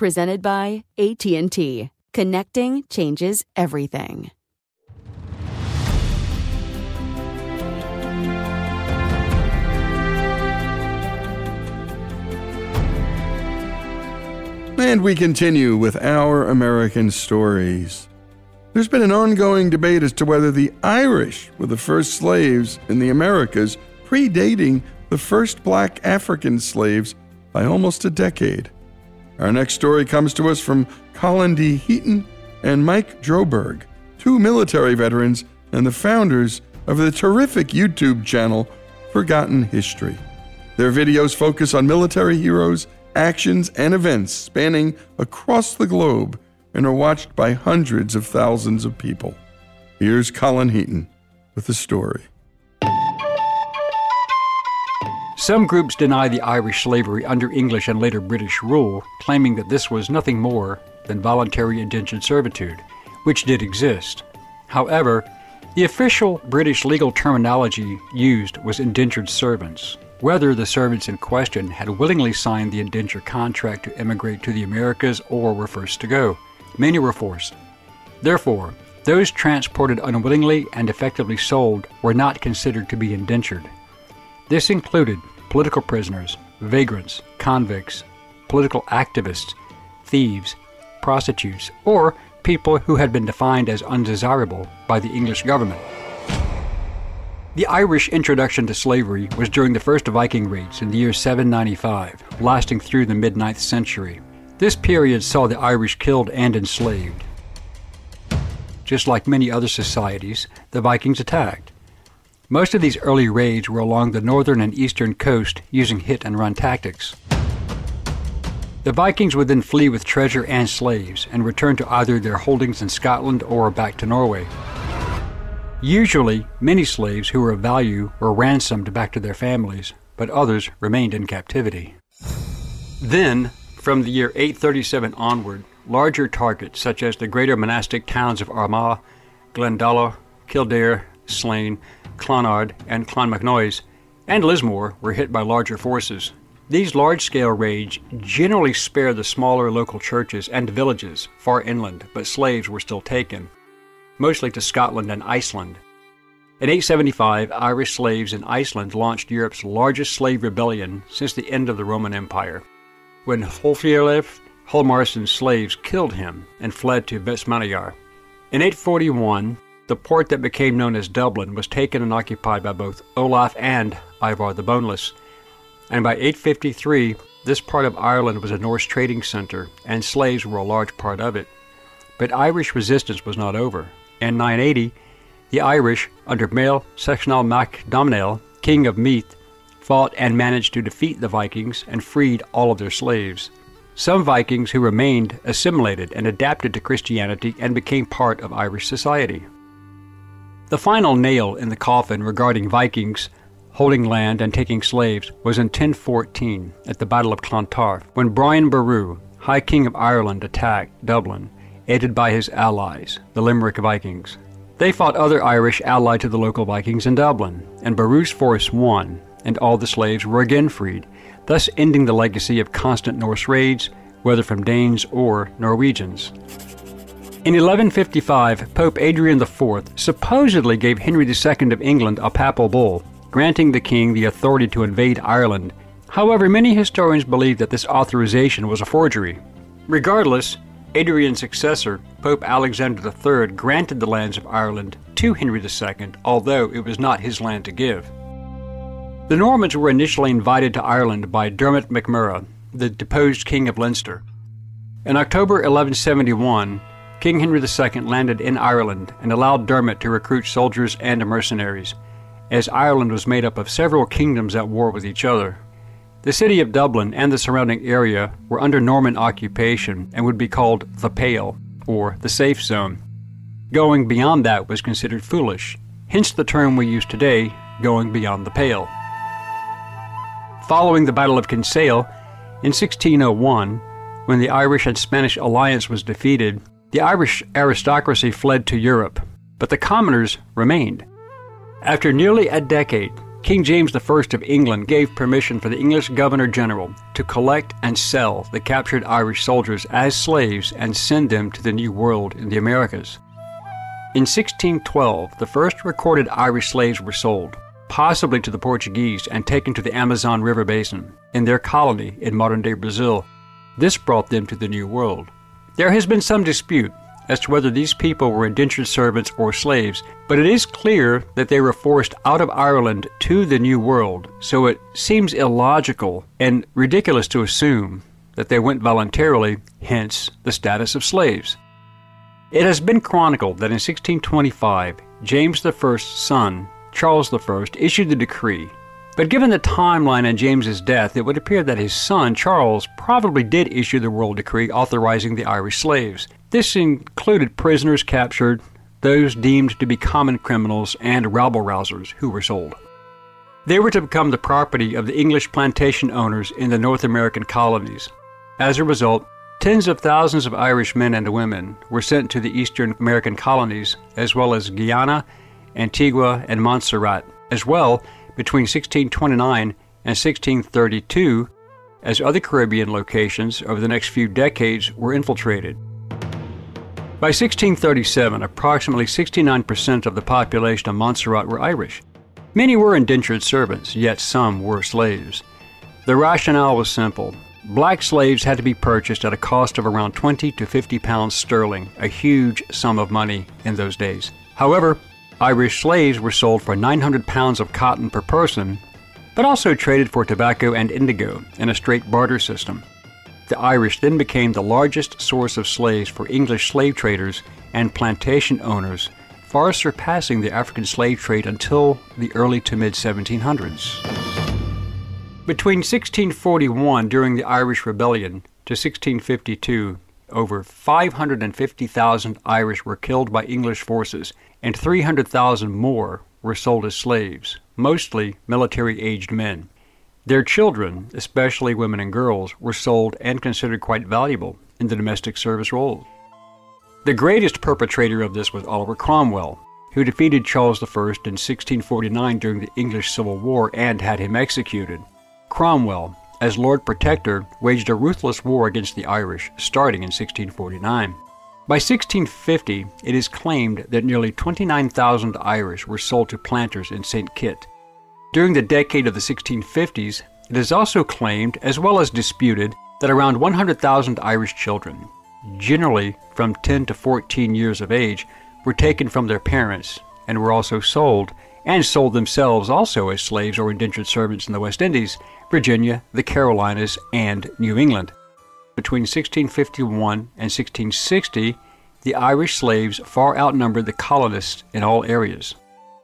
presented by AT&T. Connecting changes everything. And we continue with our American stories. There's been an ongoing debate as to whether the Irish were the first slaves in the Americas, predating the first black African slaves by almost a decade. Our next story comes to us from Colin D. Heaton and Mike Droberg, two military veterans and the founders of the terrific YouTube channel Forgotten History. Their videos focus on military heroes, actions, and events spanning across the globe and are watched by hundreds of thousands of people. Here's Colin Heaton with the story. Some groups deny the Irish slavery under English and later British rule, claiming that this was nothing more than voluntary indentured servitude, which did exist. However, the official British legal terminology used was indentured servants. Whether the servants in question had willingly signed the indenture contract to emigrate to the Americas or were first to go, many were forced. Therefore, those transported unwillingly and effectively sold were not considered to be indentured. This included political prisoners, vagrants, convicts, political activists, thieves, prostitutes, or people who had been defined as undesirable by the English government. The Irish introduction to slavery was during the first Viking raids in the year 795, lasting through the mid 9th century. This period saw the Irish killed and enslaved. Just like many other societies, the Vikings attacked. Most of these early raids were along the northern and eastern coast using hit and run tactics. The Vikings would then flee with treasure and slaves and return to either their holdings in Scotland or back to Norway. Usually, many slaves who were of value were ransomed back to their families, but others remained in captivity. Then, from the year 837 onward, larger targets such as the greater monastic towns of Armagh, Glendalough, Kildare, Slane, Clonard, and Clonmacnoise, and Lismore were hit by larger forces. These large scale raids generally spared the smaller local churches and villages far inland, but slaves were still taken, mostly to Scotland and Iceland. In 875, Irish slaves in Iceland launched Europe's largest slave rebellion since the end of the Roman Empire, when Hrolfilf Hjalmarsson's slaves killed him and fled to Vestmannaeyjar. In 841, the port that became known as Dublin was taken and occupied by both Olaf and Ivar the Boneless, and by 853, this part of Ireland was a Norse trading center, and slaves were a large part of it. But Irish resistance was not over. In 980, the Irish, under Mael Sechnaill Mac Domhnaill, king of Meath, fought and managed to defeat the Vikings and freed all of their slaves. Some Vikings who remained assimilated and adapted to Christianity and became part of Irish society. The final nail in the coffin regarding Vikings holding land and taking slaves was in 1014 at the Battle of Clontarf when Brian Boru, High King of Ireland, attacked Dublin, aided by his allies, the Limerick Vikings. They fought other Irish allied to the local Vikings in Dublin, and Boru's force won, and all the slaves were again freed, thus ending the legacy of constant Norse raids, whether from Danes or Norwegians. In 1155, Pope Adrian IV supposedly gave Henry II of England a papal bull, granting the king the authority to invade Ireland. However, many historians believe that this authorization was a forgery. Regardless, Adrian's successor, Pope Alexander III, granted the lands of Ireland to Henry II, although it was not his land to give. The Normans were initially invited to Ireland by Dermot MacMurrough, the deposed King of Leinster. In October 1171, King Henry II landed in Ireland and allowed Dermot to recruit soldiers and mercenaries, as Ireland was made up of several kingdoms at war with each other. The city of Dublin and the surrounding area were under Norman occupation and would be called the Pale, or the Safe Zone. Going beyond that was considered foolish, hence the term we use today, going beyond the pale. Following the Battle of Kinsale, in 1601, when the Irish and Spanish alliance was defeated, the Irish aristocracy fled to Europe, but the commoners remained. After nearly a decade, King James I of England gave permission for the English Governor General to collect and sell the captured Irish soldiers as slaves and send them to the New World in the Americas. In 1612, the first recorded Irish slaves were sold, possibly to the Portuguese, and taken to the Amazon River basin, in their colony in modern day Brazil. This brought them to the New World. There has been some dispute as to whether these people were indentured servants or slaves, but it is clear that they were forced out of Ireland to the New World, so it seems illogical and ridiculous to assume that they went voluntarily, hence the status of slaves. It has been chronicled that in 1625, James I's son, Charles I, issued the decree. But given the timeline on James's death, it would appear that his son, Charles, probably did issue the royal decree authorizing the Irish slaves. This included prisoners captured, those deemed to be common criminals, and rabble rousers who were sold. They were to become the property of the English plantation owners in the North American colonies. As a result, tens of thousands of Irish men and women were sent to the Eastern American colonies, as well as Guyana, Antigua, and Montserrat, as well between 1629 and 1632, as other Caribbean locations over the next few decades were infiltrated. By 1637, approximately 69% of the population of Montserrat were Irish. Many were indentured servants, yet some were slaves. The rationale was simple. Black slaves had to be purchased at a cost of around 20 to 50 pounds sterling, a huge sum of money in those days. However, Irish slaves were sold for 900 pounds of cotton per person, but also traded for tobacco and indigo in a straight barter system. The Irish then became the largest source of slaves for English slave traders and plantation owners, far surpassing the African slave trade until the early to mid 1700s. Between 1641, during the Irish Rebellion, to 1652, over 550,000 Irish were killed by English forces, and 300,000 more were sold as slaves, mostly military aged men. Their children, especially women and girls, were sold and considered quite valuable in the domestic service role. The greatest perpetrator of this was Oliver Cromwell, who defeated Charles I in 1649 during the English Civil War and had him executed. Cromwell, as Lord Protector, waged a ruthless war against the Irish, starting in 1649. By 1650, it is claimed that nearly 29,000 Irish were sold to planters in St. Kitts. During the decade of the 1650s, it is also claimed, as well as disputed, that around 100,000 Irish children, generally from 10 to 14 years of age, were taken from their parents and were also sold, and sold themselves also as slaves or indentured servants in the West Indies, Virginia, the Carolinas, and New England. Between 1651 and 1660, the Irish slaves far outnumbered the colonists in all areas.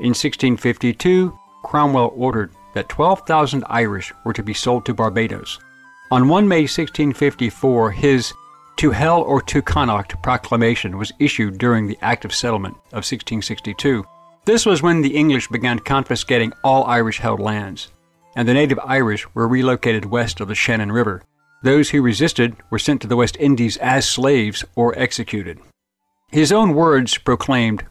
In 1652, Cromwell ordered that 12,000 Irish were to be sold to Barbados. On 1 May 1654, his To Hell or to Connacht proclamation was issued during the Act of Settlement of 1662. This was when the English began confiscating all Irish held lands, and the native Irish were relocated west of the Shannon River. Those who resisted were sent to the West Indies as slaves or executed. His own words proclaimed,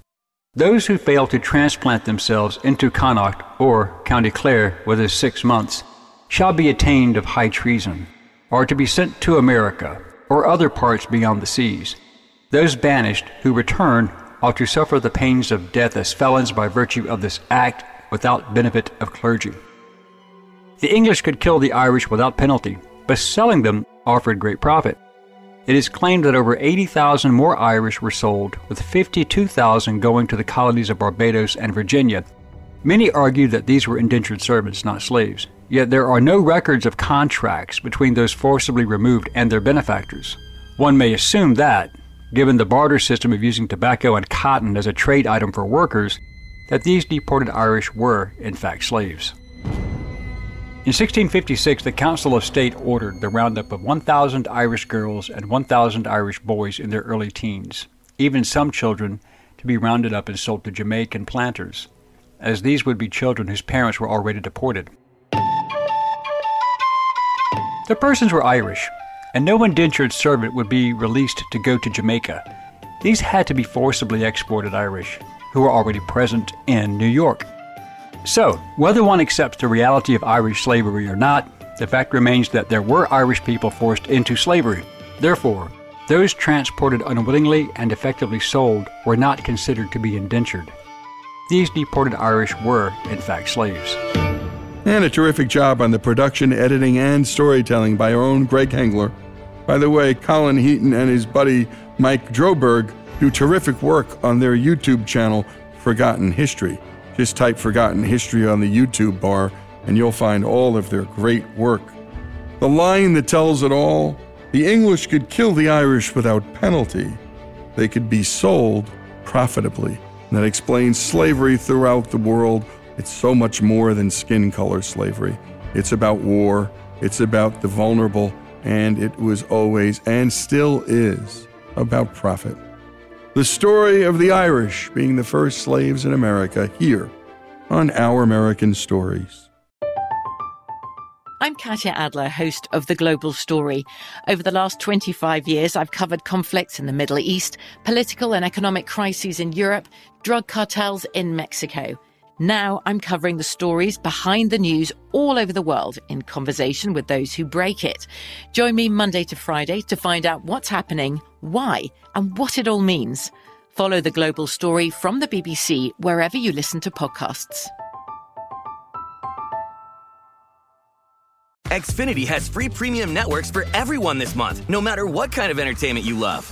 Those who fail to transplant themselves into Connaught or County Clare within six months shall be attainted of high treason, or to be sent to America or other parts beyond the seas. Those banished who return ought to suffer the pains of death as felons by virtue of this act without benefit of clergy. The English could kill the Irish without penalty, but selling them offered great profit. It is claimed that over 80,000 more Irish were sold, with 52,000 going to the colonies of Barbados and Virginia. Many argue that these were indentured servants, not slaves, yet there are no records of contracts between those forcibly removed and their benefactors. One may assume that, given the barter system of using tobacco and cotton as a trade item for workers, that these deported Irish were, in fact, slaves. In 1656, the Council of State ordered the roundup of 1,000 Irish girls and 1,000 Irish boys in their early teens, even some children to be rounded up and sold to Jamaican planters, as these would be children whose parents were already deported. The persons were Irish, and no indentured servant would be released to go to Jamaica. These had to be forcibly exported Irish, who were already present in New York. So, whether one accepts the reality of Irish slavery or not, the fact remains that there were Irish people forced into slavery. Therefore, those transported unwillingly and effectively sold were not considered to be indentured. These deported Irish were, in fact, slaves. And a terrific job on the production, editing, and storytelling by our own Greg Hengler. By the way, Colin Heaton and his buddy Mike Droberg do terrific work on their YouTube channel, Forgotten History. Just type Forgotten History on the YouTube bar, and you'll find all of their great work. The line that tells it all the English could kill the Irish without penalty, they could be sold profitably. And that explains slavery throughout the world it's so much more than skin color slavery. It's about war, it's about the vulnerable, and it was always and still is about profit. The story of the Irish being the first slaves in America here on Our American Stories. I'm Katya Adler, host of The Global Story. Over the last 25 years, I've covered conflicts in the Middle East, political and economic crises in Europe, drug cartels in Mexico. Now I'm covering the stories behind the news all over the world in conversation with those who break it. Join me Monday to Friday to find out what's happening, why, and what it all means. Follow the global story from the BBC wherever you listen to podcasts. Xfinity has free premium networks for everyone this month, no matter what kind of entertainment you love.